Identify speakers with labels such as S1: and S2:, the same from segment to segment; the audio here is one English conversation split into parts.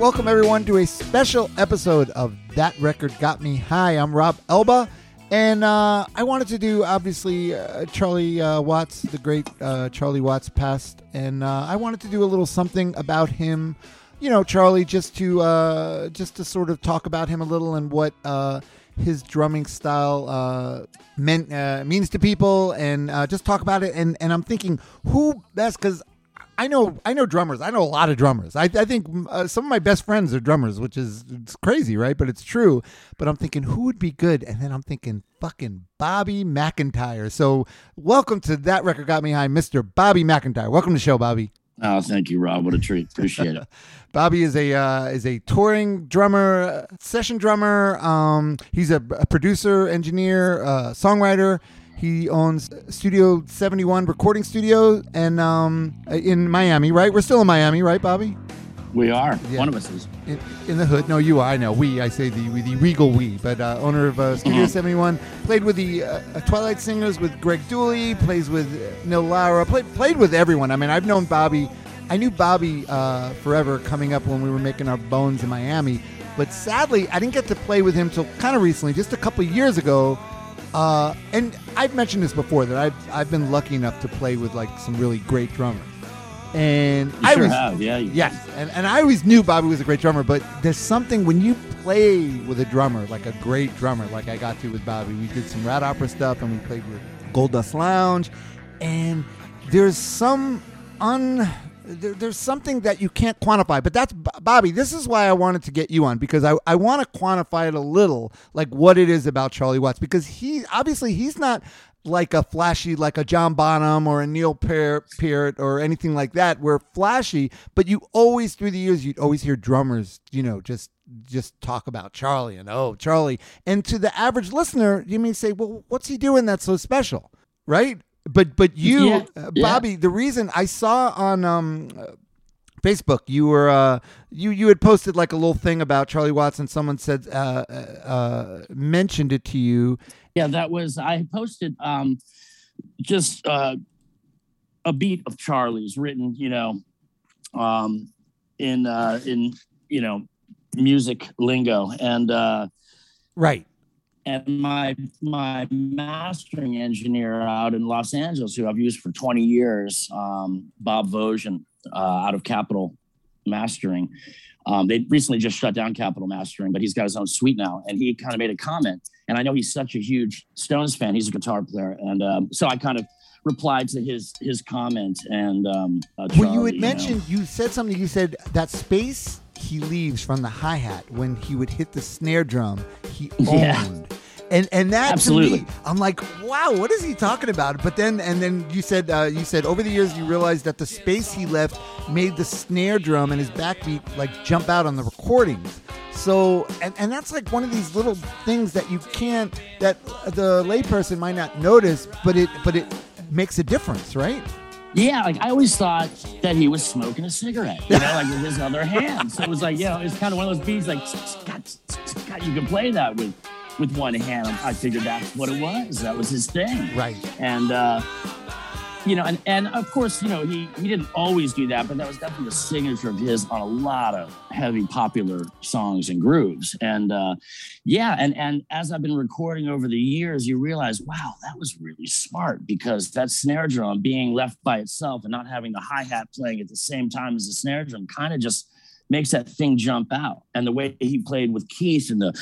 S1: Welcome everyone to a special episode of That Record Got Me High. I'm Rob Elba, and uh, I wanted to do obviously uh, Charlie uh, Watts, the great uh, Charlie Watts passed, and uh, I wanted to do a little something about him. You know, Charlie, just to uh, just to sort of talk about him a little and what his drumming style uh, meant uh, means to people, and uh, just talk about it. And, and I'm thinking, who best? Because I know I know drummers. I know a lot of drummers. I, I think uh, some of my best friends are drummers, which is it's crazy, right? But it's true. But I'm thinking who would be good, and then I'm thinking fucking Bobby McIntyre. So welcome to that record got me high, Mr. Bobby McIntyre. Welcome to the show, Bobby.
S2: Oh, thank you, Rob. What a treat. Appreciate it.
S1: Bobby is a uh, is a touring drummer, uh, session drummer. Um, he's a, a producer, engineer, uh, songwriter. He owns Studio 71 recording studio and um, in Miami, right? We're still in Miami, right, Bobby?
S2: We are.
S1: Yeah.
S2: One of us is.
S1: In, in the hood. No, you are. I know. We. I say the the regal we. But uh, owner of uh, Studio 71 played with the uh, Twilight Singers with Greg Dulli. Plays with Nil Lara. Played played with everyone. I mean, I've known Bobby. I knew Bobby uh, forever coming up when we were making our bones in Miami. But sadly, I didn't get to play with him till kind of recently, just a couple years ago. Uh, and I've mentioned this before that I've I've been lucky enough to play with like some really great drummers. And
S2: You
S1: I
S2: sure
S1: was
S2: have. Yeah.
S1: Yes, and, and I always knew Bobby was a great drummer, but there's something when you play with a drummer, like a great drummer, like I got to with Bobby. We did some Rat Opera stuff, and we played with Gold Dust Lounge, and there's some un. There, there's something that you can't quantify, but that's Bobby. This is why I wanted to get you on because I, I want to quantify it a little, like what it is about Charlie Watts, because he obviously he's not like a flashy, like a John Bonham or a Neil Peart or anything like that. We're flashy, but you always through the years you'd always hear drummers, you know, just just talk about Charlie and oh Charlie. And to the average listener, you may say, well, what's he doing that's so special, right? But but you,
S2: Yeah,
S1: uh,
S2: yeah.
S1: Bobby, the reason I saw on um, uh, Facebook, you were uh, you you had posted like a little thing about Charlie Watson. someone said uh, uh, uh, mentioned it to you.
S2: Yeah. That was. I posted um, just uh, a beat of Charlie's written, you know, um, in uh, in you know music lingo, and uh,
S1: Right.
S2: And my my mastering engineer out in Los Angeles, who I've used for 20 years, um, Bob Vosgien, uh, out of Capitol Mastering. Um, they recently just shut down Capitol Mastering, but he's got his own suite now, and he kind of made a comment. And I know he's such a huge Stones fan; he's a guitar player, and um, so I kind of replied to his his comment. And um, uh,
S1: Well, you
S2: Charlie,
S1: had
S2: know.
S1: mentioned you said something. You said that space he leaves from the hi hat when he would hit the snare drum, he owned.
S2: Yeah.
S1: And and that
S2: Absolutely.
S1: to me, I'm like, wow, what is he talking about? But then and then you said uh, you said over the years you realized that the space he left made the snare drum and his backbeat like jump out on the recordings. So and, and that's like one of these little things that you can't that the layperson might not notice, but it but it makes a difference, right?
S2: Yeah, like I always thought that he was smoking a cigarette, you know, like with his other hand. So it was like, you know, it's kind of one of those beats like, God, God, you can play that with with one hand. I figured that's what it was. That was his thing.
S1: Right.
S2: And uh, you know, and and of course, you know, he he didn't always do that, but that was definitely a signature of his on a lot of heavy popular songs and grooves. And uh, yeah, and and as I've been recording over the years, you realize, wow, that was really smart because that snare drum being left by itself and not having the hi hat playing at the same time as the snare drum kind of just makes that thing jump out. And the way he played with Keith and the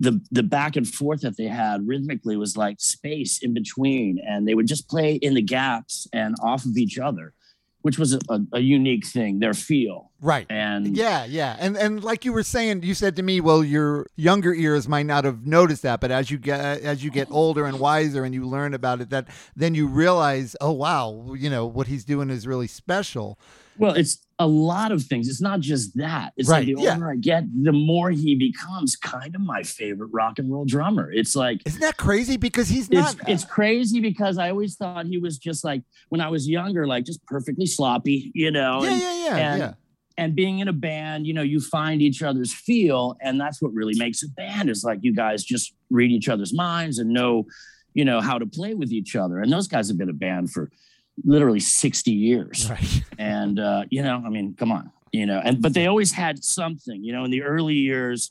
S2: the the back and forth that they had rhythmically was like space in between, and they would just play in the gaps and off of each other, which was a, a, unique thing. Their feel
S1: Right.
S2: and
S1: Yeah, yeah, and and like you were saying, you said to me, well, your younger ears might not have noticed that, but as you get as you get older and wiser, and you learn about it, that then you realize, oh wow, you know what he's doing is really special.
S2: Well, it's a lot of things. It's not just that. It's
S1: Right,
S2: like the
S1: yeah.
S2: older I get, the more he becomes kind of my favorite rock and roll drummer. It's like
S1: Isn't that crazy? Because he's
S2: it's
S1: not.
S2: Uh, it's crazy because I always thought he was just like when I was younger, like just perfectly sloppy, you know.
S1: yeah,
S2: and,
S1: yeah, yeah,
S2: and-
S1: yeah.
S2: and being in a band, you know, you find each other's feel, and that's what really makes a band is like you guys just read each other's minds and know, you know, how to play with each other. And those guys have been a band for literally 60 years.
S1: Right.
S2: And uh, you know, I mean, come on. you know, and but they always had something, you know, in the early years.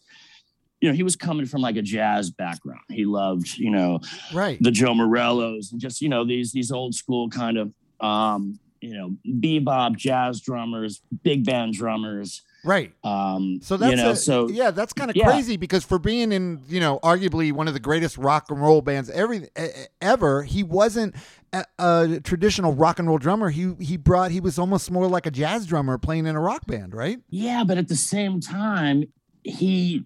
S2: You know, he was coming from like a jazz background. He loved, you know,
S1: right
S2: the Joe Morellos and just, you know, these these old school kind of um, you know, bebop jazz drummers, big band drummers.
S1: Right.
S2: Um,
S1: so that's
S2: you know,
S1: a,
S2: so
S1: yeah, that's kind of
S2: yeah.
S1: crazy because for being in you know arguably one of the greatest rock and roll bands every ever, he wasn't a, a traditional rock and roll drummer. He he brought he was almost more like a jazz drummer playing in a rock band, right?
S2: Yeah, but at the same time, he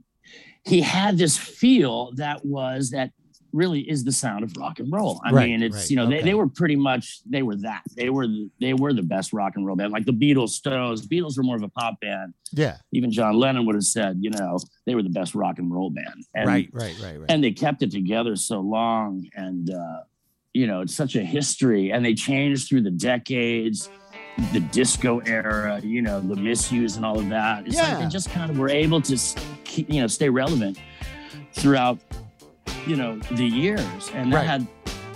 S2: he had this feel that was that really is the sound of rock and roll. I
S1: Right,
S2: mean, it's
S1: right,
S2: you know
S1: okay.
S2: they, they were pretty much they were that they were the, they were the best rock and roll band like the Beatles, Stones. Beatles were more of a pop band.
S1: Yeah.
S2: Even John Lennon would have said, you know, they were the best rock and roll band. And,
S1: right. Right. Right. Right.
S2: and they kept it together so long and uh, you know it's such a history and they changed through the decades the disco era you know the misuse and all of that it's like they just kind of were able to keep, you know stay relevant throughout you know the years and that
S1: Right.
S2: had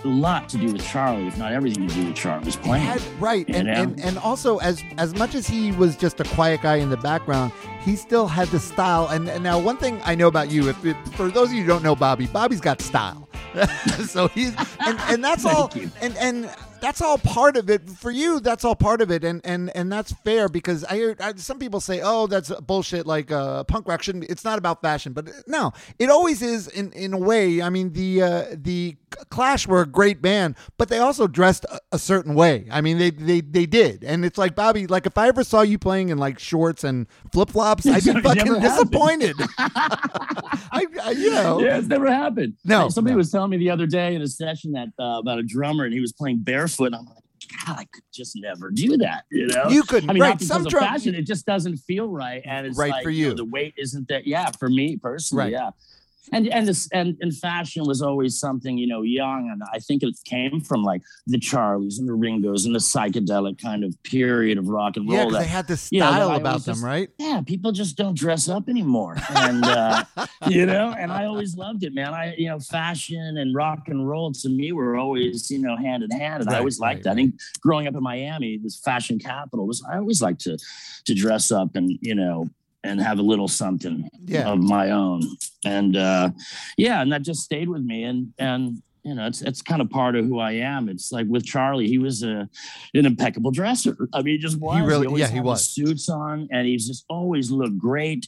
S2: a lot to do with charlie if not everything to do with charlie's playing
S1: Had- right, and, and and also as as much as he was just a quiet guy in the background, he still had the style. And, and now one thing I know about you, if, if for those of you who don't know Bobby, Bobby's got style. so he's and, and that's all
S2: you.
S1: and and that's all part of it. For you that's all part of it. And and and that's fair because i hear I, some people say oh that's bullshit. Like uh punk rock shouldn't it's not about fashion. But no it always is in in a way. I mean the uh the clash were a great band but they also dressed a, a certain way. I mean they they they did. And it's like bobby like if i ever saw you playing in like shorts and flip-flops i'd be fucking disappointed. I, I you know.
S2: Yeah, it's never happened.
S1: No,
S2: somebody
S1: no.
S2: was telling me the other day in a session that uh, about a drummer and he was playing barefoot. And I'm like, God, I could just never do that. You know,
S1: you couldn't
S2: I mean,
S1: right
S2: not because
S1: some
S2: of fashion, it just doesn't feel right, and it's
S1: Right
S2: like,
S1: for
S2: know,
S1: you.
S2: the weight isn't that. Yeah, for me personally,
S1: Right.
S2: yeah. And and this and, and fashion was always something you know young, and I think it came from like the Charlies and the Ringos and the psychedelic kind of period of rock and roll.
S1: yeah
S2: that,
S1: they had this
S2: you know,
S1: style about them
S2: just-
S1: right
S2: yeah, people just don't dress up anymore, and uh, you know, and I always loved it, man. I you know, fashion and rock and roll to me were always you know hand in hand, and I always liked
S1: right,
S2: that. And growing up in Miami, this fashion capital was I always liked to to dress up and you know and have a little something
S1: Yeah.
S2: of my own, and uh, yeah, and that just stayed with me, and and. You know, it's it's kind of part of who I am. It's like with Charlie, he was a an impeccable dresser. I mean, he just was.
S1: really-
S2: always
S1: yeah, he was.
S2: suits on, and he's just always looked great,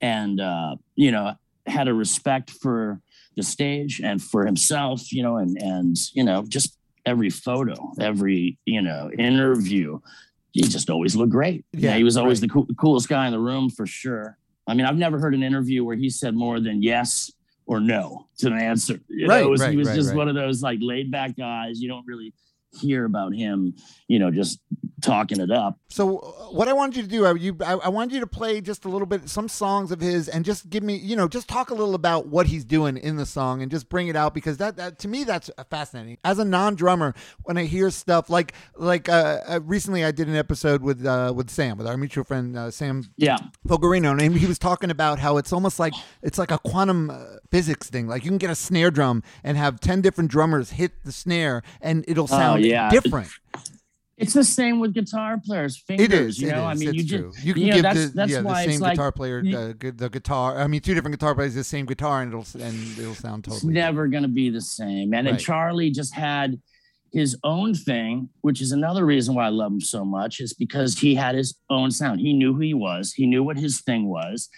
S2: and uh, you know, had a respect for the stage and for himself. You know, and and you know, just every photo, every you know interview, he just always looked great.
S1: Yeah,
S2: Yeah, he was always
S1: right.
S2: the cool, coolest guy in the room for sure. I mean, I've never heard an interview where he said more than yes or no to an answer. You know,
S1: Right,
S2: it was,
S1: right,
S2: he was just one of those like laid back guys. You don't really hear about him, you know, just talking it up.
S1: So uh, what I wanted you to do, I, you, I, I wanted you to play just a little bit, some songs of his, and just give me, you know, just talk a little about what he's doing in the song, and just bring it out because that, that to me that's fascinating. As a non-drummer, when I hear stuff like, like uh, uh, recently I did an episode with uh, with Sam, with our mutual friend uh, Sam
S2: Yeah.
S1: Fogarino, and he was talking about how it's almost like it's like a quantum uh, physics thing. Like you can get a snare drum and have ten different drummers hit the snare, and it'll sound
S2: Oh, yeah.
S1: different.
S2: It's the same with guitar players. Fingers,
S1: It is.
S2: you
S1: it
S2: know. I mean,
S1: it's
S2: you
S1: true.
S2: just
S1: you can
S2: you know,
S1: give
S2: that's-
S1: the,
S2: that's
S1: yeah, the
S2: why
S1: same
S2: it's like-
S1: guitar player
S2: you-
S1: uh, the guitar. I mean, two different guitar players, the same guitar, and it'll and it'll sound
S2: it's
S1: totally.
S2: never going to be the same. And then
S1: Right.
S2: Charlie just had his own thing, which is another reason why I love him so much, is because he had his own sound. He knew who he was. He knew what his thing was,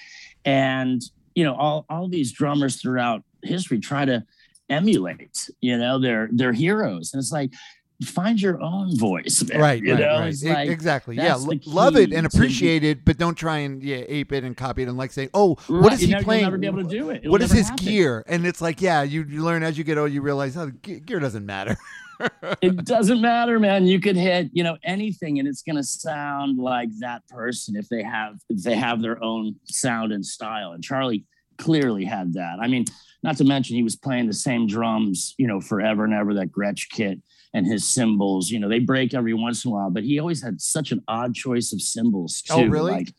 S2: and you know, all all these drummers throughout history try to emulate. You know, their their heroes, and it's like find your own voice, man.
S1: Right,
S2: You
S1: right,
S2: know,
S1: right.
S2: like,
S1: exactly. Yeah,
S2: that's
S1: lo-
S2: the
S1: love it and appreciate it, but don't try and yeah ape it and copy it and like say, oh, what
S2: right,
S1: is
S2: you
S1: he
S2: know,
S1: playing?
S2: You'll never be able to do it. It'll
S1: what is his
S2: happen.
S1: gear? And it's like, yeah, you, you learn as you get old, you realize, oh, gear doesn't matter.
S2: it doesn't matter, man. You could hit, you know, anything, and it's gonna sound like that person if they have if they have their own sound and style. And Charlie clearly had that. I mean, not to mention he was playing the same drums, you know, forever and ever. That Gretsch kit and his cymbals, you know, they break every once in a while, but he always had such an odd choice of cymbals too.
S1: Oh, really?
S2: Like,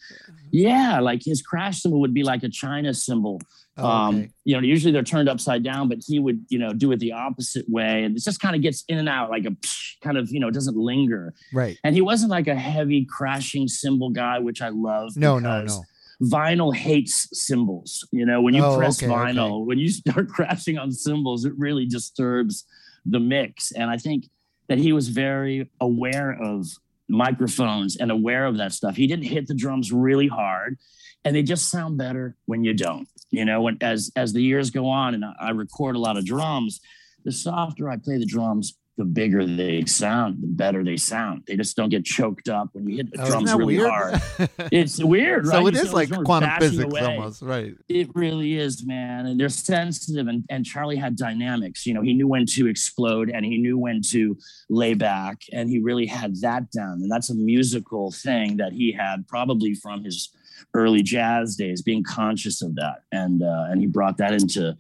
S2: yeah, like his crash cymbal would be like a China cymbal
S1: Oh,
S2: um,
S1: okay.
S2: you know, usually they're turned upside down, but he would, you know, do it the opposite way. And it just kind of gets in and out like a kind of, you know, doesn't linger.
S1: Right.
S2: And he wasn't like a heavy crashing cymbal guy, which I love.
S1: No, no, no.
S2: Vinyl hates cymbals. You know, when you
S1: Oh,
S2: press
S1: okay,
S2: vinyl, when you start crashing on cymbals, it really disturbs the mix. And I think that he was very aware of microphones and aware of that stuff. He didn't hit the drums really hard, and they just sound better when you don't. You know, when as as the years go on, and I, I record a lot of drums, the softer I play the drums, the bigger they sound, the better they sound. They just don't get choked up when you hit the
S1: Oh,
S2: drums really
S1: weird?
S2: hard. It's weird, right?
S1: so it
S2: You
S1: is like quantum physics
S2: away.
S1: almost, right?
S2: It really is, man. And they're sensitive. And, and Charlie had dynamics. You know, he knew when to explode and he knew when to lay back. And he really had that down. And that's a musical thing that he had probably from his early jazz days, being conscious of that. And uh, and he brought that into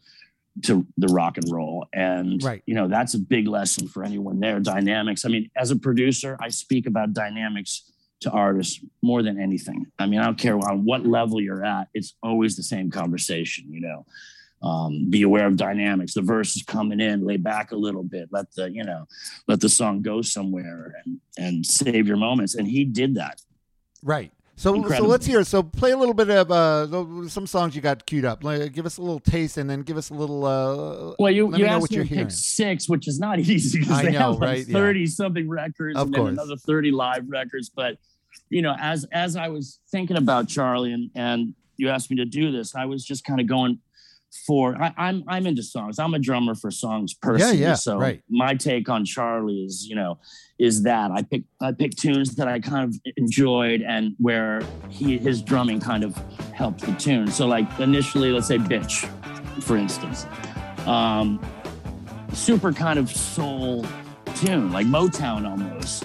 S2: to the rock and roll. And
S1: Right.
S2: you know, that's a big lesson for anyone there. Dynamics. I mean, as a producer, I speak about dynamics to artists more than anything. I mean, I don't care on what level you're at, it's always the same conversation, you know. Um, be aware of dynamics. The verse is coming in, lay back a little bit, let the, you know, let the song go somewhere and and save your moments. And he did that.
S1: Right. So, so let's hear. So, play a little bit of uh, some songs you got queued up. Like, give us a little taste, and then give us a little. Uh,
S2: Well, you, you asked
S1: what
S2: me
S1: you're
S2: to
S1: hearing.
S2: pick six, which is not easy because
S1: I
S2: they
S1: know,
S2: have like
S1: right? Yeah.
S2: 30 something records
S1: Of
S2: and then another 30 live records. But you know, as as I was thinking about Charlie and and you asked me to do this, I was just kind of going for I, I'm I'm into songs. I'm a drummer for songs personally.
S1: yeah,
S2: so
S1: right.
S2: my take on Charlie is, you know, is that I pick I pick tunes that I kind of enjoyed and where he his drumming kind of helped the tune. So like initially, let's say bitch, for instance. Um super kind of soul tune, like Motown almost.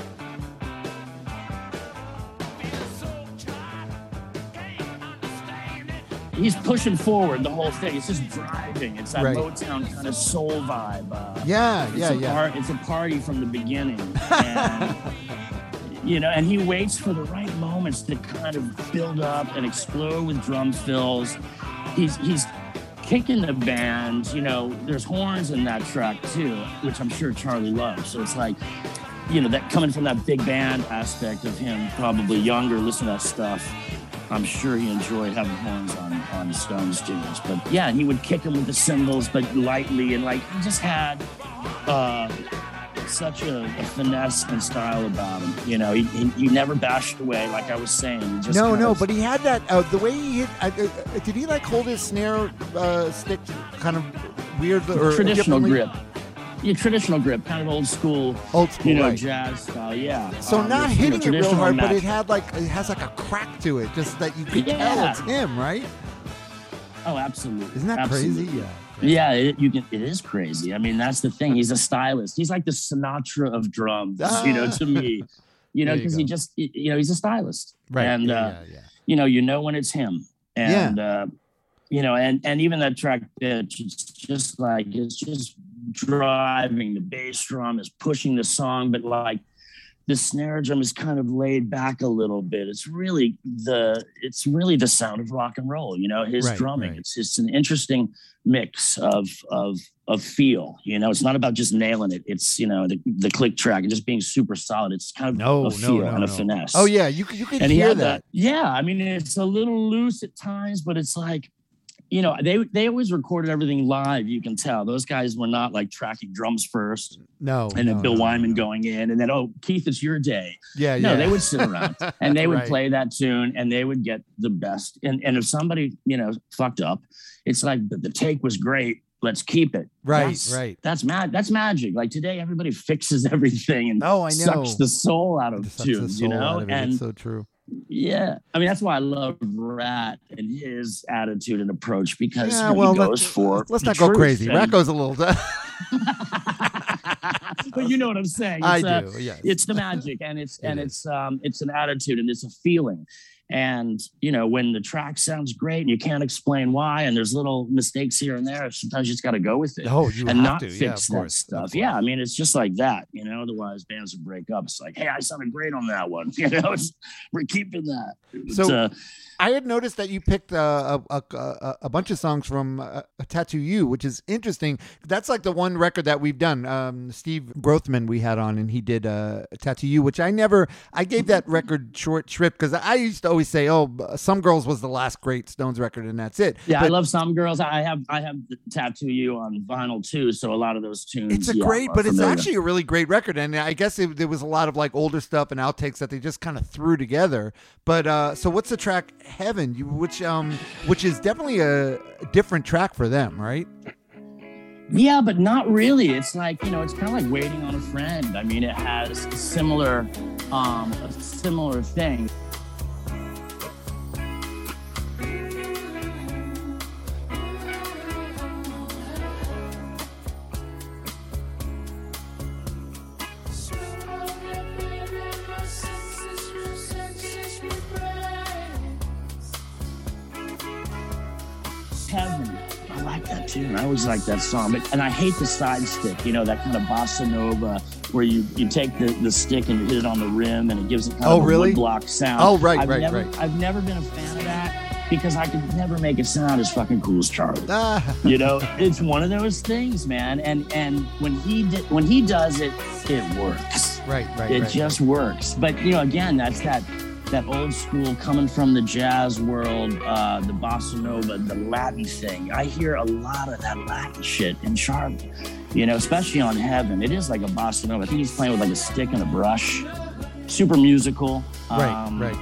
S2: He's pushing forward the whole thing. It's just driving. It's that
S1: Right.
S2: Motown kind of soul vibe. Uh,
S1: yeah,
S2: it's
S1: yeah,
S2: a
S1: yeah.
S2: Par- it's a party from the beginning. And, you know, and he waits for the right moments to kind of build up and explode with drum fills. He's he's kicking the band. You know, there's horns in that track too, which I'm sure Charlie loves. So it's like, you know, that coming from that big band aspect of him, probably younger, listening to that stuff. I'm sure he enjoyed having horns on on Stones tunes. But yeah, he would kick him with the cymbals, but lightly, and like he just had uh, such a, a finesse and style about him. You know, he, he, he never bashed away, like I was saying.
S1: No, no,
S2: of-
S1: but he had that. Uh, the way he hit. Uh, uh, did he like hold his snare uh, stick kind of weird or
S2: traditional grip. Yeah, traditional grip, kind of old school,
S1: Old school,
S2: you know,
S1: right.
S2: jazz style. Yeah.
S1: So
S2: Um,
S1: not
S2: it's, you know,
S1: hitting it real hard, but it had like it has like a crack to it, just that you could tell
S2: Yeah.
S1: it's him, right?
S2: Oh, absolutely.
S1: Isn't that
S2: Absolutely.
S1: crazy? Yeah.
S2: Yeah, it, you can. It is crazy. I mean, that's the thing. He's a stylist. He's like the Sinatra of drums. You know,
S1: Ah.
S2: to me, you know, because he just, you know, he's a stylist.
S1: Right.
S2: And
S1: yeah,
S2: uh,
S1: yeah, yeah.
S2: you know, you know when it's him. And uh, you know, and and even that track bitch, it's just like it's just driving. The bass drum is pushing the song, but like the snare drum is kind of laid back a little bit. It's really the it's really the sound of rock and roll, you know, his
S1: Right,
S2: drumming.
S1: right.
S2: It's it's an interesting mix of of of feel. You know, it's not about just nailing it. It's, you know, the, the click track and just being super solid. It's kind of
S1: No,
S2: a feel
S1: no,
S2: and a
S1: no.
S2: finesse
S1: Oh yeah, you you could
S2: and
S1: hear that.
S2: that. Yeah, I mean, it's a little loose at times, but it's like, you know, they they always recorded everything live. You can tell those guys were not like tracking drums first,
S1: No,
S2: and then
S1: no,
S2: Bill
S1: no,
S2: Wyman
S1: no.
S2: going in, and then oh, Keith, it's your day.
S1: Yeah,
S2: No,
S1: yeah.
S2: they would sit around and they would
S1: Right.
S2: play that tune, and they would get the best. And and if somebody you know fucked up, it's like the, the take was great. Let's keep it.
S1: Right,
S2: That's-
S1: right.
S2: That's mad. That's magic. Like today, everybody fixes everything and
S1: Oh, I know.
S2: sucks the soul out of
S1: It sucks the
S2: tunes. You know,
S1: out of it.
S2: and
S1: It's so true.
S2: Yeah, I mean that's why I love Rat and his attitude and approach because
S1: Yeah, well,
S2: he
S1: let's,
S2: goes for.
S1: let's not go crazy.
S2: And-
S1: Rat goes a little.
S2: but you know what I'm saying.
S1: I
S2: It's, uh,
S1: do. Yes.
S2: It's the magic, and it's
S1: It
S2: and it's um it's an attitude and it's a feeling. And you know when the track sounds great and you can't explain why, and there's little mistakes here and there. Sometimes you just got to go with it.
S1: Oh, you
S2: and not
S1: to.
S2: fix
S1: yeah,
S2: that
S1: course.
S2: stuff. Yeah. I mean it's just like that, you know. Otherwise, bands would break up. It's like, hey, I sounded great on that one. You know, we're keeping that. It's,
S1: So-
S2: uh,
S1: I had noticed that you picked uh, a, a, a, a bunch of songs from uh, Tattoo You, which is interesting. That's like the one record that we've done. Um, Steve Grothman we had on, and he did uh, Tattoo You, which I never, I gave that record short shrift because I used to always say, oh, Some Girls was the last great Stones record, and that's it.
S2: Yeah, but, I love Some Girls. I have I have Tattoo You on vinyl too, so a lot of those tunes.
S1: It's a
S2: yeah,
S1: great, but
S2: familiar.
S1: it's actually a really great record, and I guess it, there was a lot of like older stuff and outtakes that they just kind of threw together. But uh, so what's the track Heaven, which um which is definitely a different track for them, right?
S2: Yeah, but not really. It's like you know, it's kind of like waiting on a friend. I mean, it has similar, um, a similar thing. Always like that song. But, and I hate the side stick, you know, that kind of bossa nova where you, you take the, the stick and you hit it on the rim and it gives it kind
S1: Oh,
S2: of a
S1: really?
S2: woodblock sound.
S1: Oh, right,
S2: I've
S1: right,
S2: never,
S1: right.
S2: I've never been a fan of that because I could never make it sound as fucking cool as Charlie.
S1: Ah,
S2: You know, it's one of those things, man. And and when he did, when he does it, it works
S1: right, right,
S2: it
S1: right.
S2: just works but you know again that's that that old school coming from the jazz world uh the bossa nova the latin thing. I hear a lot of that latin shit in charlie you know especially on heaven. It is like a bossa nova. I think he's playing with like a stick and a brush. Super musical.
S1: Right,
S2: Um,
S1: right.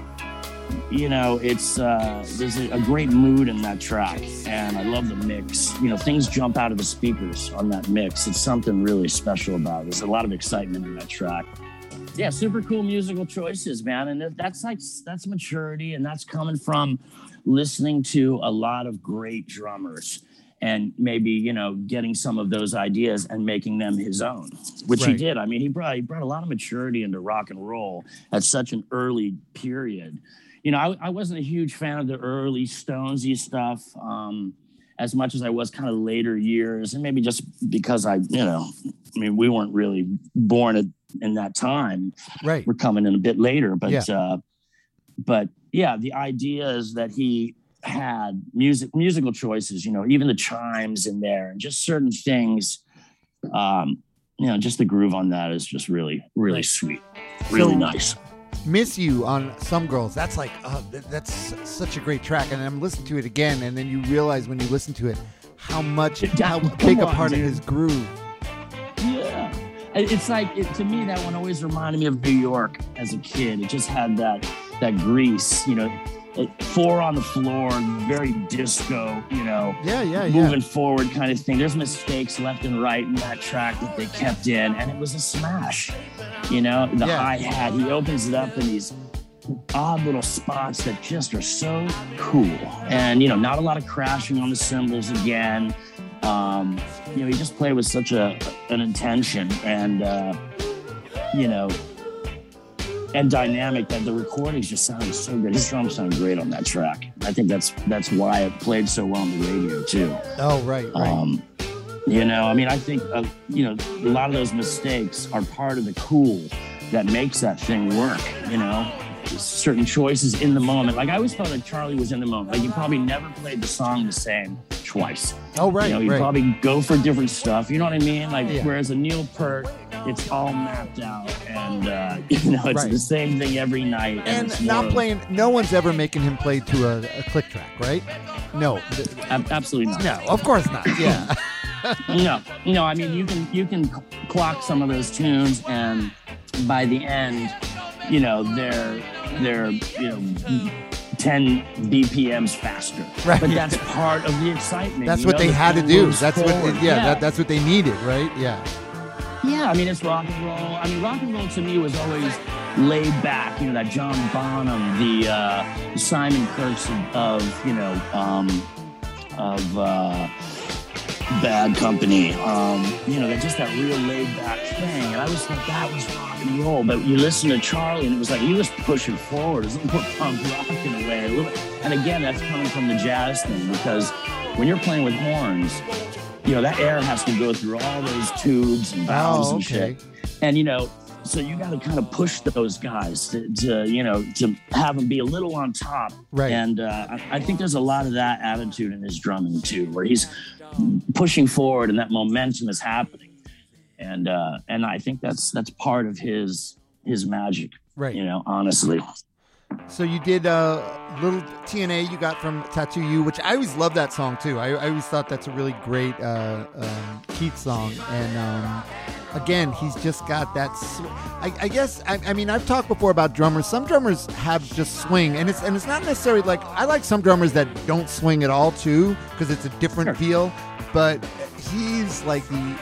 S2: you know it's uh there's a, a great mood in that track and i love the mix. You know things jump out of the speakers on that mix. It's something really special about it. There's a lot of excitement in that track yeah super cool musical choices man. And that's like that's maturity and that's coming from listening to a lot of great drummers and maybe you know getting some of those ideas and making them his own which he did. I mean he brought he brought a lot of maturity into rock and roll at such an early period. You know i, I wasn't a huge fan of the early stonesy stuff um as much as i was kind of later years and maybe just because i you know i mean we weren't really born at, in that time
S1: Right.
S2: we're coming in a bit later but
S1: Yeah.
S2: uh but yeah the ideas that he had music musical choices you know even the chimes in there and just certain things um you know just the groove on that is just really really sweet really
S1: So-
S2: nice
S1: Miss You on Some Girls. That's like, uh, th- that's such a great track. And I'm listening to it again, and then you realize when you listen to it how much,
S2: Yeah,
S1: how big a part of his groove.
S2: Yeah. It- It's like it, to me that one always reminded me of New York as a kid. It just had that that grease, you know, four on the floor, very disco, you know,
S1: Yeah, yeah, yeah.
S2: moving forward kind of thing. There's mistakes left and right in that track that they kept in, and it was a smash. You know, the
S1: Yeah.
S2: hi hat. He opens it up in these odd little spots that just are so cool, and you know, not a lot of crashing on the cymbals again. Um, you know, he just played with such a an intention and uh, you know and dynamic that the recordings just sounded so good. His drums sound great on that track. I think that's that's why it played so well on the radio too.
S1: Oh, right, right.
S2: Um, you know, I mean, I think uh, you know a lot of those mistakes are part of the cool that makes that thing work. You know, certain choices in the moment. Like I always felt like Charlie was in the moment. Like you probably never played the song the same twice.
S1: oh, right,
S2: you know, he'd
S1: right.
S2: probably go for different stuff. You know what I mean? Like
S1: Yeah.
S2: whereas a Neil Peart, it's all mapped out, and uh, you know, it's
S1: Right.
S2: the same thing every night. And,
S1: and not
S2: more
S1: playing, no one's ever making him play to a, a click track, right? No.
S2: Ab- absolutely not.
S1: No, of course not. Yeah.
S2: no, no. I mean, you can you can clock some of those tunes, and by the end, you know they're they're you know. 10 BPMs faster,
S1: Right.
S2: but that's part of the excitement.
S1: That's
S2: you
S1: what
S2: know,
S1: they
S2: the
S1: had to do. That's what,
S2: forward.
S1: yeah, That, that's what they needed, right? Yeah.
S2: Yeah, I mean it's rock and roll. I mean rock and roll to me was always laid back. You know that John Bonham, the uh, Simon Kirks of, of you know um, of uh, Bad Company. Um, you know that just that real laid back thing. And I was like that was rock and roll. But you listen to Charlie, and it was like he was pushing forward. It was a little more punk rock in a way. And again, that's coming from the jazz thing because when you're playing with horns, you know that air has to go through all those tubes and valves
S1: Oh,
S2: and shit. And you know, so you got to kind of push those guys to, to, you know to have them be a little on top
S1: right
S2: and uh, I, I, think there's a lot of that attitude in his drumming too where he's pushing forward and that momentum is happening. And uh, and i think that's that's part of his his magic
S1: right.
S2: you know honestly
S1: so you did a uh, little TNA you got from Tattoo You, which I always love that song too. I, I always thought that's a really great uh, um, Keith song, and um, again, he's just got that. Sw- I, I, guess I, I, mean I've talked before about drummers. Some drummers have just swing, and it's and it's not necessarily like I like some drummers that don't swing at all too because it's a different sure. feel. But he's like the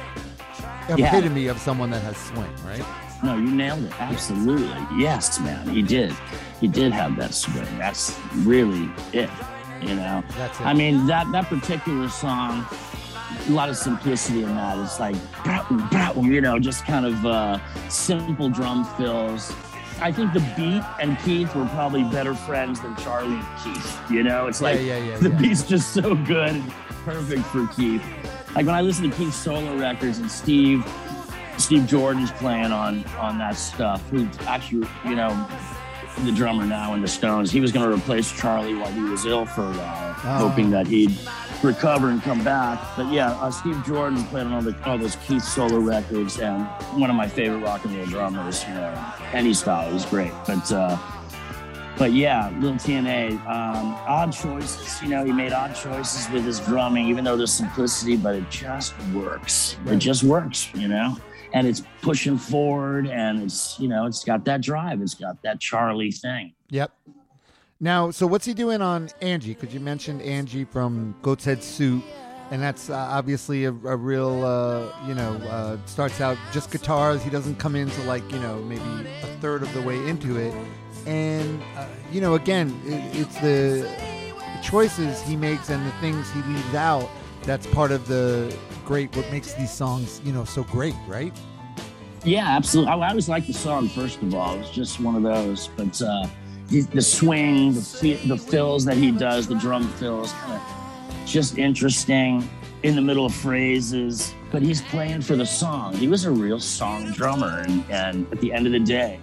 S1: epitome yeah. of someone that has swing, right?
S2: No, you nailed it. Absolutely, yes, man. He did. He did have that swing. That's really it. You know.
S1: That's it.
S2: I mean that that particular song a lot of simplicity in that. It's like, you know, just kind of uh, simple drum fills. I think the beat and Keith were probably better friends than Charlie and Keith. You know, it's like
S1: yeah, yeah, yeah,
S2: the beat's just so good and perfect for Keith. Like when I listen to Keith's solo records and Steve, Steve Jordan's playing on on that stuff. Who actually, you know, the drummer now in the Stones. He was going to replace Charlie while he was ill for a while, oh. hoping that he'd recover and come back. But yeah, uh, Steve Jordan played on all, the, all those Keith solo records, and one of my favorite rock and roll drummers. You know, any style is great. But uh, but yeah, Little TNA, um, odd choices. You know, he made odd choices with his drumming, even though there's simplicity, but it just works. It just works. You know. And it's pushing forward, and it's you know it's got that drive, it's got that Charlie thing.
S1: Yep, now, so what's he doing on Angie? Because you mentioned Angie from Goat's Head Soup, and that's uh, obviously a, a real, uh, you know, uh, starts out just guitars. He doesn't come into like, you know, maybe a third of the way into it. And, uh, you know, again, it, it's the, the choices he makes and the things he leaves out that's part of the great, what makes these songs, you know, so great, right?
S2: Yeah, absolutely. I, I always like the song, first of all. It's just one of those. But, uh, the swing, the, the fills that he does, the drum fills, kind of just interesting in the middle of phrases. But he's playing for the song. He was a real song drummer, and, and at the end of the day,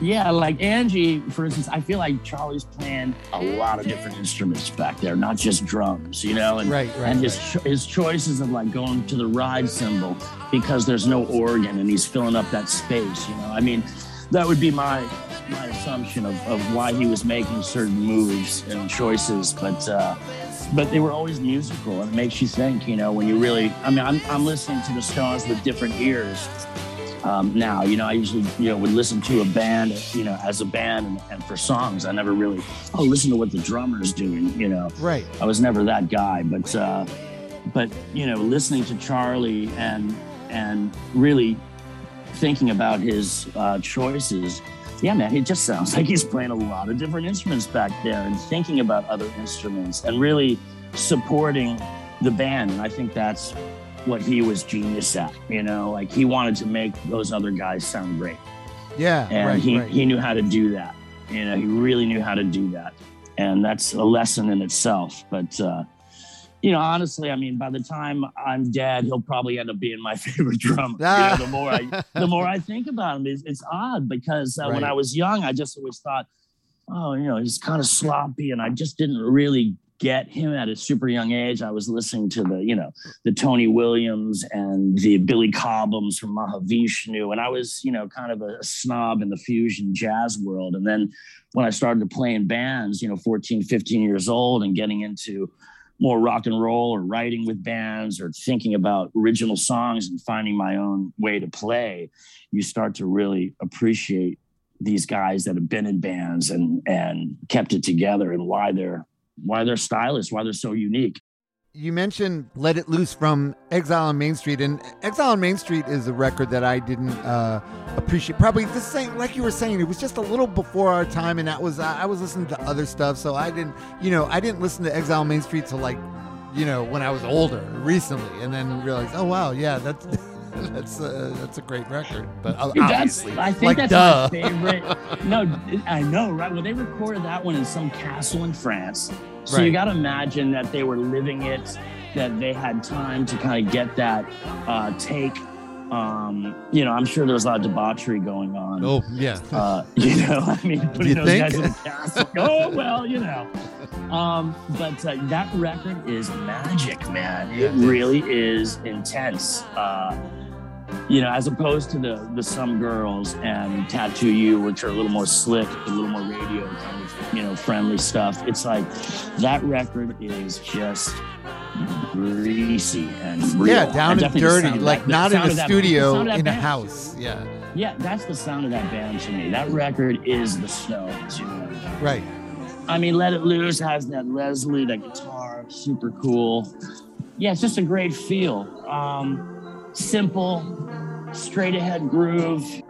S2: Yeah, like Angie, for instance, I feel like Charlie's playing a lot of different instruments back there, not just drums, you know,
S1: and
S2: right,
S1: right,
S2: and his right. his choices of like going to the ride cymbal because there's no organ and he's filling up that space, you know. I mean, that would be my my assumption of, of why he was making certain moves and choices, but uh, but they were always musical and it makes you think, you know, when you really I mean I'm I'm listening to the Stones with different ears um, now. You know, I usually you know would listen to a band, you know, as a band and, and, for songs. I never really oh listen to what the drummer's doing. You know,
S1: right.
S2: I was never that guy, but uh, but you know, listening to Charlie and and really thinking about his uh, choices. Yeah, man, it just sounds like he's playing a lot of different instruments back there and thinking about other instruments and really supporting the band. And I think that's what he was genius at. You know, like he wanted to make those other guys sound great.
S1: Yeah,
S2: and
S1: right,
S2: he
S1: right.
S2: he knew how to do that. You know, he really knew how to do that, and that's a lesson in itself. But uh, you know, honestly, I mean, by the time I'm dead, he'll probably end up being my favorite drummer. Ah. You know, the more I the more I think about him, it's, it's odd because uh, right. when I was young, I just always thought, oh, you know, he's kind of sloppy, and I just didn't really get him at a super young age. I was listening to the, you know, the Tony Williams and the Billy Cobhams from Mahavishnu. And I was, you know, kind of a snob in the fusion jazz world. And then when I started to play in bands, you know, 14, 15 years old and getting into more rock and roll or writing with bands or thinking about original songs and finding my own way to play, you start to really appreciate these guys that have been in bands and and kept it together and why they're why they're stylish, why they're so unique.
S1: You mentioned Let It Loose from Exile on Main Street, and Exile on Main Street is a record that I didn't uh, appreciate. Probably the same, like you were saying, it was just a little before our time, and that was I was listening to other stuff, so I didn't, you know, I didn't listen to Exile on Main Street till like, you know, when I was older, recently, and then realized, oh wow, yeah, that's that's a, that's a great record. But obviously,
S2: I think
S1: like,
S2: that's
S1: duh.
S2: my favorite. no, I know, right? Well, they recorded that one in some castle in France. So right. you got to imagine that they were living it that they had time to kind of get that uh, take. Um, you know, I'm sure there was a lot of debauchery going on.
S1: Oh yeah.
S2: Uh, you know, I mean, putting
S1: you
S2: those
S1: think?
S2: guys in the castle. Oh well, you know. Um, but uh, that record is magic, man. It
S1: Yeah, it is.
S2: really is intense. Uh, you know, as opposed to the the some girls and Tattoo You, which are a little more slick, a little more radio kind of you know friendly stuff. It's like that record is just greasy and real.
S1: Yeah, down and dirty, like
S2: that-
S1: not in a
S2: of that- the
S1: studio, in a house. Yeah.
S2: Yeah, that's the sound of that band to me. That record is the Stones. You know.
S1: Right.
S2: I mean, Let It Loose has that Leslie, that guitar, super cool. Yeah, it's just a great feel. Um, simple, straight ahead groove.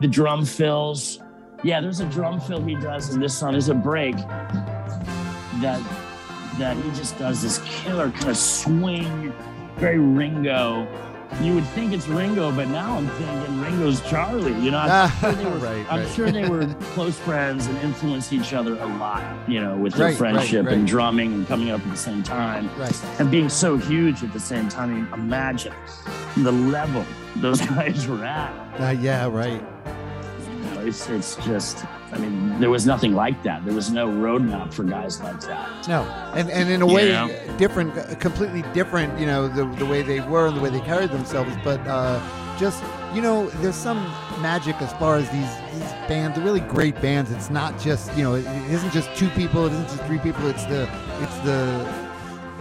S2: The drum fills. Yeah, there's a drum fill he does in this song. There's a break that that he just does this killer kind of swing, very Ringo. You would think it's Ringo, but now I'm thinking Ringo's Charlie. You know, I'm, sure, they were,
S1: Right,
S2: I'm
S1: right.
S2: sure they were close friends and influenced each other a lot. You know, with their
S1: Right,
S2: friendship and drumming and coming up at the same time
S1: Right.
S2: and being so huge at the same time. I mean, imagine the level those guys were at.
S1: Uh, yeah. Right.
S2: You know, it's it's just. I mean, there was nothing like that. There was no roadmap for guys like that.
S1: No, and and in a way,
S2: Yeah.
S1: different, uh, completely different. You know, the the way they were and the way they carried themselves. But uh, just you know, there's some magic as far as these these bands, the really great bands. It's not just you know, it, it isn't just two people. It isn't just three people. It's the it's the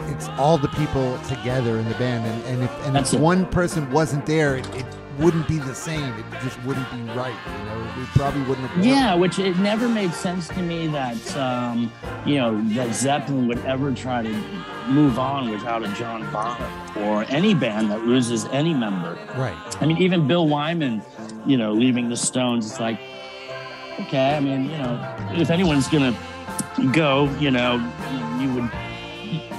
S1: it's all the people together in the band. And and if and
S2: That's
S1: if
S2: it.
S1: one person wasn't there, it, it wouldn't be the same. It just wouldn't be right. You know, it probably wouldn't have. worked.
S2: Yeah, which it never made sense to me that um, you know that Zeppelin would ever try to move on without a John Bonham or any band that loses any member.
S1: Right.
S2: I mean, even Bill Wyman, you know, leaving the Stones, it's like, okay, I mean, you know, if anyone's gonna go, you know, you would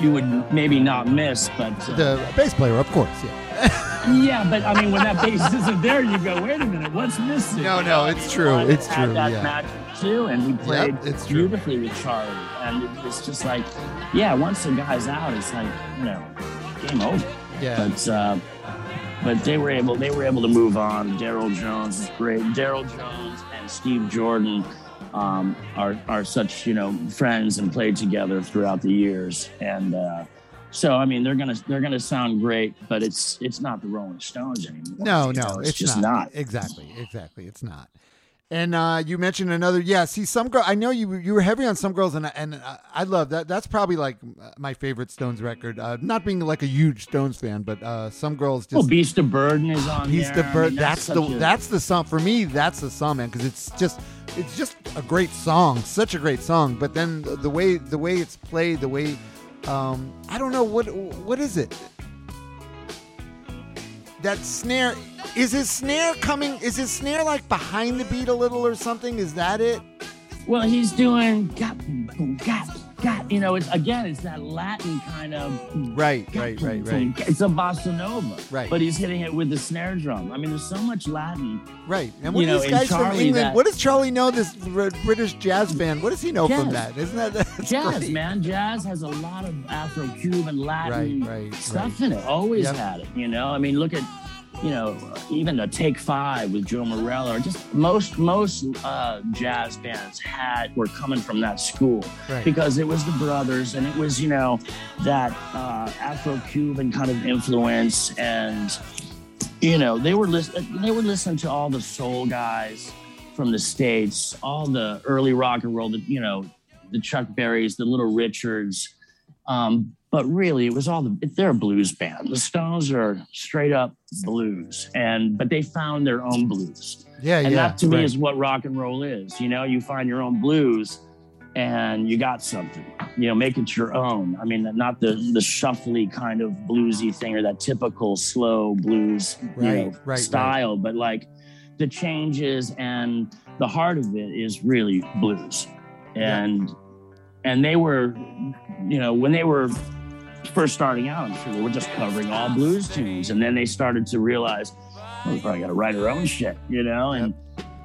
S2: you would maybe not miss, but uh,
S1: The bass player, of course. Yeah.
S2: yeah, but I mean, when that bass isn't there, you go, wait a minute, what's missing?
S1: No, no, it's true, it's
S2: had
S1: true,
S2: That
S1: yeah.
S2: magic too, and he played
S1: it's true.
S2: beautifully with Charlie, and it's just like, yeah, once the guy's out, it's like, you know, game over.
S1: Yeah.
S2: But uh, but they were able they were able to move on. Darryl Jones is great. Darryl Jones and Steve Jordan um, are are such you know friends and played together throughout the years, and uh, so I mean they're gonna they're gonna sound great, but it's it's not the Rolling Stones anymore.
S1: No, no,
S2: know,
S1: it's,
S2: just
S1: not.
S2: not.
S1: Exactly, exactly, it's not. And uh, you mentioned another, yeah. See, some girl. I know you you were heavy on some girls, and and uh, I love that. That's probably like my favorite Stones record. Uh, not being like a huge Stones fan, but uh, some girls just
S2: Well, Beast of Burden is on
S1: Beast
S2: there.
S1: of
S2: I mean,
S1: that's the
S2: a-
S1: that's the song for me. That's the song, man, because it's just it's just a great song, such a great song. But then the, the way the way it's played, the way um, I don't know what what is it. That snare is his snare coming? Is his snare like behind the beat a little or something? Is that it?
S2: Well, he's doing got got got. You know, it's again, it's that Latin kind of
S1: Right, right, right, right,
S2: It's a bossa nova,
S1: Right.
S2: But he's hitting it with the snare drum. I mean, there's so much Latin.
S1: right. And what
S2: You know,
S1: these guys from England?
S2: that-
S1: What does Charlie know? This British jazz band. What does he know from that? Isn't that that's
S2: Jazz,
S1: great?
S2: man, jazz has a lot of Afro-Cuban Latin
S1: Right, right,
S2: stuff in it. Always
S1: Yep.
S2: had it. You know, I mean, look at, you know, even a Take Five with Joe Morello, or just most most uh, jazz bands had were coming from that school
S1: Right.
S2: because it was the brothers and it was you know that uh, Afro-Cuban kind of influence and you know they were lis- they were listening to all the soul guys from the states, all the early rock and roll, the you know the Chuck Berrys, the Little Richards. Um, but really, it was all the they're a blues band. The Stones are straight up blues, and but they found their own blues,
S1: Yeah,
S2: and
S1: yeah.
S2: that to me
S1: right.
S2: is what rock and roll is. You know, you find your own blues, and you got something. You know, make it your own. I mean, not the the shuffly kind of bluesy thing or that typical slow blues you
S1: Right,
S2: know,
S1: right,
S2: style, but like the changes and the heart of it is really blues,
S1: Yeah.
S2: and and they were, you know, when they were first starting out, I'm sure they were just covering all blues tunes, and then they started to realize, oh, we probably got to write our own shit, you know, and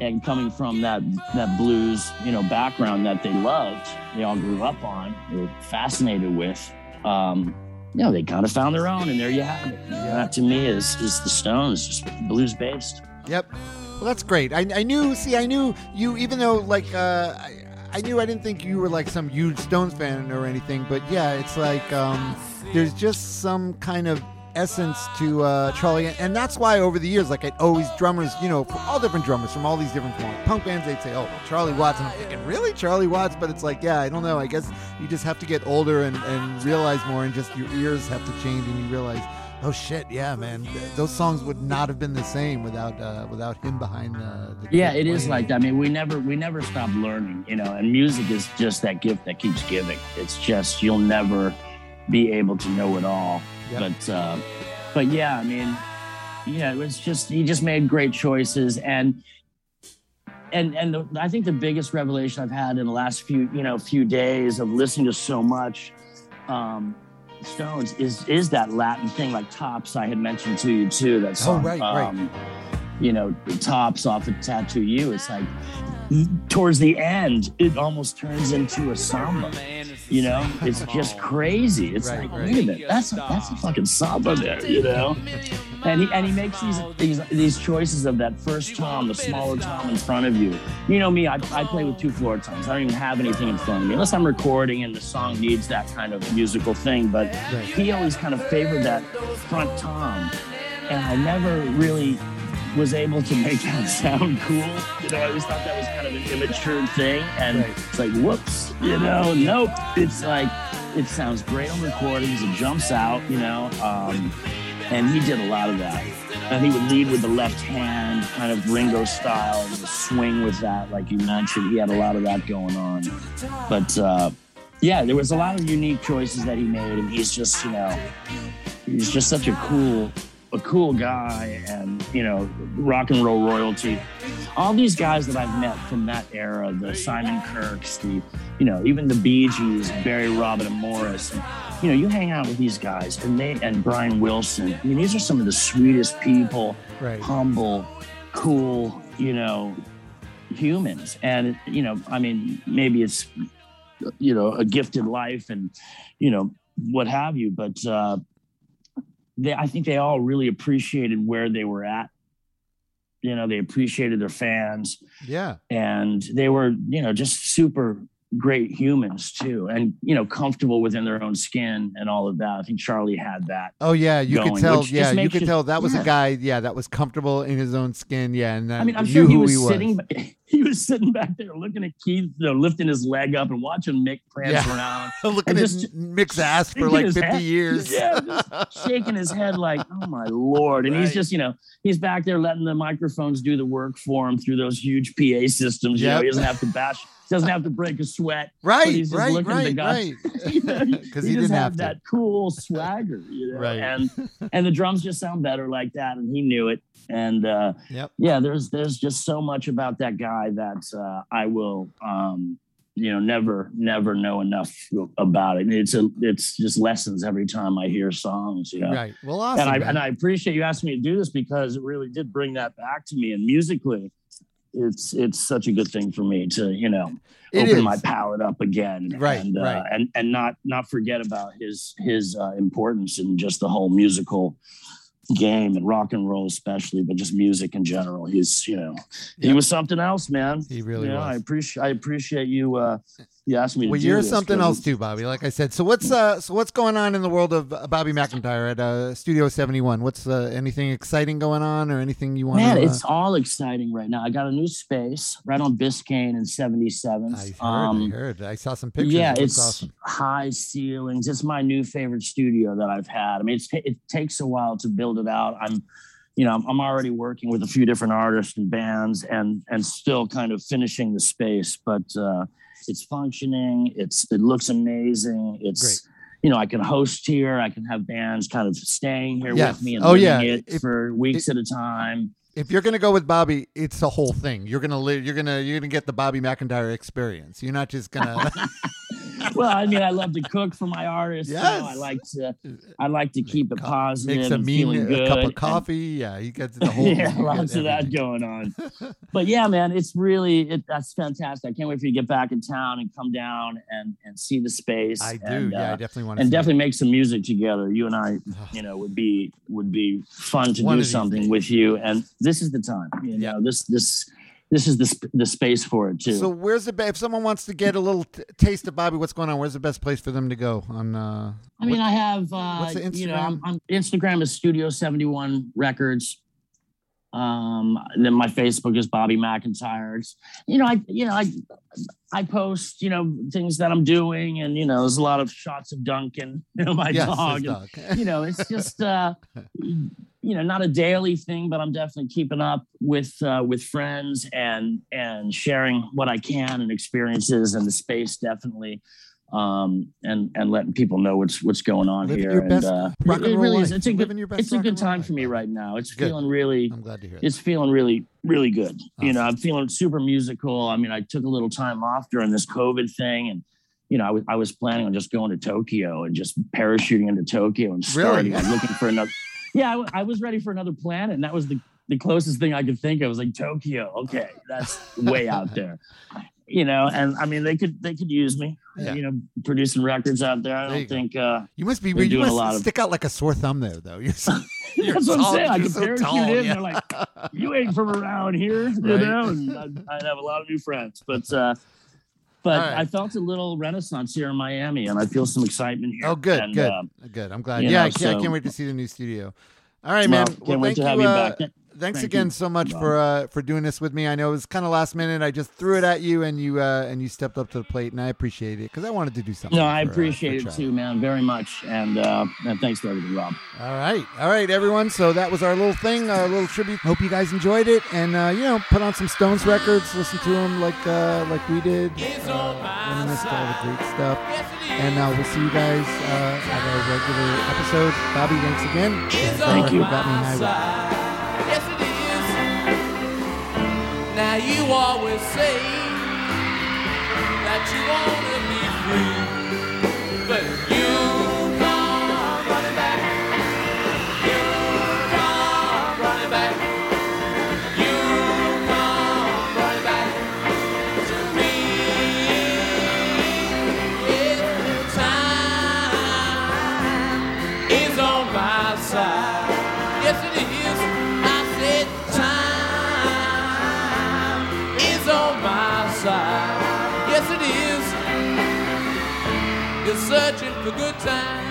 S2: and coming from that that blues, you know, background that they loved, they all grew up on, they were fascinated with. Um, you know, they kind of found their own, and there you have it. You know, that to me is is the Stones, just blues based.
S1: Yep. Well, that's great. I, I knew. See, I knew you. Even though, like, uh, I, I knew I didn't think you were like some huge Stones fan or anything. But yeah, it's like um, there's just some kind of essence to uh, Charlie, and that's why over the years, like I always drummers, you know, all different drummers from all these different punk bands, they'd say, "Oh, well, Charlie Watts," and I'm thinking, "Really, Charlie Watts?" But it's like, yeah, I don't know. I guess you just have to get older and, and realize more, and just your ears have to change, and you realize, oh shit, yeah, man, those songs would not have been the same without uh, without him behind the. the
S2: yeah, it is like that. I mean, we never we never stop learning, you know, and music is just that gift that keeps giving. It's just you'll never be able to know it all, yep. but. Uh, but yeah, I mean, yeah, it was just he just made great choices and and and the, I think the biggest revelation I've had in the last few you know few days of listening to so much um, Stones is is that Latin thing like Tops I had mentioned to you too. That song,
S1: oh right, um, right.
S2: You know, Tops off of Tattoo You. It's like towards the end, it almost turns into a samba. You know, it's just crazy. It's right, like, right. wait a minute, that's a, that's a fucking samba there. You know, and he and he makes these these these choices of that first tom, the smaller tom in front of you. You know me, I, I play with two floor toms. I don't even have anything in front of me unless I'm recording and the song needs that kind of musical thing. But right. he always kind of favored that front tom, and I never really was able to make that sound cool. You know, I always thought that was kind of an immature thing. And right. it's like, whoops, you know, nope. It's like, it sounds great on recordings. It jumps out, you know. Um, and he did a lot of that. And he would lead with the left hand, kind of Ringo style, swing with that, like you mentioned. He had a lot of that going on. But uh, yeah, there was a lot of unique choices that he made, and he's just, you know, he's just such a cool a cool guy and you know rock and roll royalty all these guys that i've met from that era the simon Kirkes the you know even the bee gees barry robin and Maurice and you know you hang out with these guys and they and brian wilson i mean these are some of the sweetest people right. humble cool you know humans and you know i mean maybe it's you know a gifted life and you know what have you but uh they, I think they all really appreciated where they were at. You know, they appreciated their fans.
S1: Yeah.
S2: And they were, you know, just super great humans too and you know comfortable within their own skin and all of that i think charlie had that
S1: oh yeah you going, could tell yeah you could you, tell that was yeah. a guy yeah that was comfortable in his own skin yeah and
S2: i mean i'm sure he was, he was sitting he was sitting back there looking at keith you know, lifting his leg up and watching mick prance yeah. around
S1: looking at just, mick's ass for like 50
S2: head,
S1: years
S2: yeah shaking his head like oh my lord and right. he's just you know he's back there letting the microphones do the work for him through those huge pa systems you know he doesn't have to bash doesn't have to break a sweat.
S1: Right, he's just right, right, the guy. right.
S2: Because he, he, didn't have, that cool swagger, you know. Right. And and the drums just sound better like that, and he knew it. And uh, yep. yeah, there's there's just so much about that guy that uh, I will um, you know never never know enough about it it's a it's just lessons every time i hear songs you know
S1: right well awesome,
S2: and i
S1: man.
S2: and i appreciate you asking me to do this because it really did bring that back to me and musically it's it's such a good thing for me to you know it open is. my palate up again
S1: right
S2: and uh,
S1: right.
S2: and and not not forget about his his uh, importance in just the whole musical game and rock and roll especially but just music in general he's you know he was something else man
S1: he really you know, was
S2: i appreciate i appreciate you uh you asked me
S1: well you're something else too bobby. Like i said so what's uh so what's going on in the world of bobby McIntyre at uh studio 71 what's uh, anything exciting going on or anything you want
S2: man
S1: to,
S2: uh... it's all exciting right now. I got a new space right on biscayne and 77
S1: i heard um, i heard. I saw some pictures.
S2: yeah it's awesome. high ceilings. It's my new favorite studio that i've had. I mean it takes a while to build it out. I'm you know i'm already working with a few different artists and bands and and still kind of finishing the space but uh it's functioning. It's it looks amazing. It's Great. you know I can host here. I can have bands kind of staying here with me and oh, yeah. it if, for weeks if, at a time.
S1: If you're gonna go with Bobby, it's a whole thing. You're gonna live. You're gonna you're gonna get the Bobby McIntyre experience. You're not just gonna.
S2: well, I mean, I love to cook for my artists. you know, I like to, I like to keep it positive
S1: Makes a
S2: and
S1: mean a cup of
S2: and-
S1: coffee. yeah, he gets the whole.
S2: yeah, lots
S1: get
S2: of that going on. But yeah, man, it's really it, that's fantastic. I can't wait for you to get back in town and come down and and see the space.
S1: I do.
S2: And,
S1: yeah, I
S2: uh,
S1: definitely want to.
S2: and definitely make some music together. You and I, you know, would be would be fun to
S1: One
S2: do something
S1: days.
S2: with you. And this is the time. You
S1: Yeah.
S2: know, this this this is the sp- the space for it too.
S1: So where's the? If someone wants to get a little t- taste of Bobby, what's going on? Where's the best place for them to go? On uh,
S2: I mean, I have uh,
S1: what's the
S2: you know,
S1: Instagram?
S2: I'm, I'm, Instagram is Studio Seventy One Records. Um, then my Facebook is Bobby McIntyre. It's, you know, I you know I I post you know things that I'm doing, and you know, there's a lot of shots of Duncan, you know, my
S1: yes,
S2: dog. and,
S1: dog.
S2: you know, it's just uh, you know, not a daily thing, but I'm definitely keeping up with uh, with friends and and sharing what I can and experiences and the space definitely, um, and and letting people know what's what's going on
S1: Living
S2: here. and
S1: best
S2: uh,
S1: rock and
S2: it really is. It's a good
S1: Living your best
S2: it's a good time
S1: life,
S2: for me right now. It's
S1: Good.
S2: feeling really
S1: I'm glad to hear that.
S2: it's feeling really really good you know i'm feeling super musical i mean i took a little time off during this covid thing and you know i was i was planning on just going to tokyo and just parachuting into tokyo and
S1: Really?
S2: starting like, looking for another yeah I, w- I was ready for another planet and that was the the closest thing i could think of was like tokyo okay that's way out there you know and i mean they could they could use me
S1: Yeah.
S2: you know producing records out there i
S1: There
S2: don't think uh
S1: You must be. You
S2: doing a
S1: must
S2: lot of-
S1: stick out like a sore thumb there, though. You're so, you're
S2: that's what i'm saying i could
S1: so
S2: parachute
S1: tall,
S2: in
S1: yeah.
S2: they're like you ain't from around here, you
S1: Right.
S2: know, and I'd, I'd have a lot of new friends. But uh, but
S1: right.
S2: I felt a little renaissance here in Miami, and I feel some excitement here.
S1: Oh, good,
S2: And,
S1: good,
S2: uh,
S1: good. I'm glad. Yeah,
S2: know,
S1: I, can't, I can't wait to see the new studio. All right,
S2: well,
S1: man.
S2: can't
S1: Well,
S2: wait
S1: thank
S2: to
S1: you.
S2: have you
S1: uh,
S2: back.
S1: Thanks
S2: Thank
S1: again
S2: you,
S1: so much
S2: Bob.
S1: for uh, for doing this with me. I know it was kind of last minute. I just threw it at you, and you uh, and you stepped up to the plate, and I appreciate it because I wanted to do something.
S2: No, I
S1: for, uh,
S2: appreciate
S1: for
S2: it too, man, very much. And uh, and thanks for everything, Rob.
S1: All right, all right, everyone. So that was our little thing, our little tribute. Hope you guys enjoyed it, and uh, you know, put on some Stones records, listen to them like uh, like we did, uh, reminisce to all the great stuff. And uh, we'll see you guys uh, at our regular episode. Bobby, thanks again.
S2: Thank you.
S1: Got me high.
S3: You always say that you wanna be free, for good time,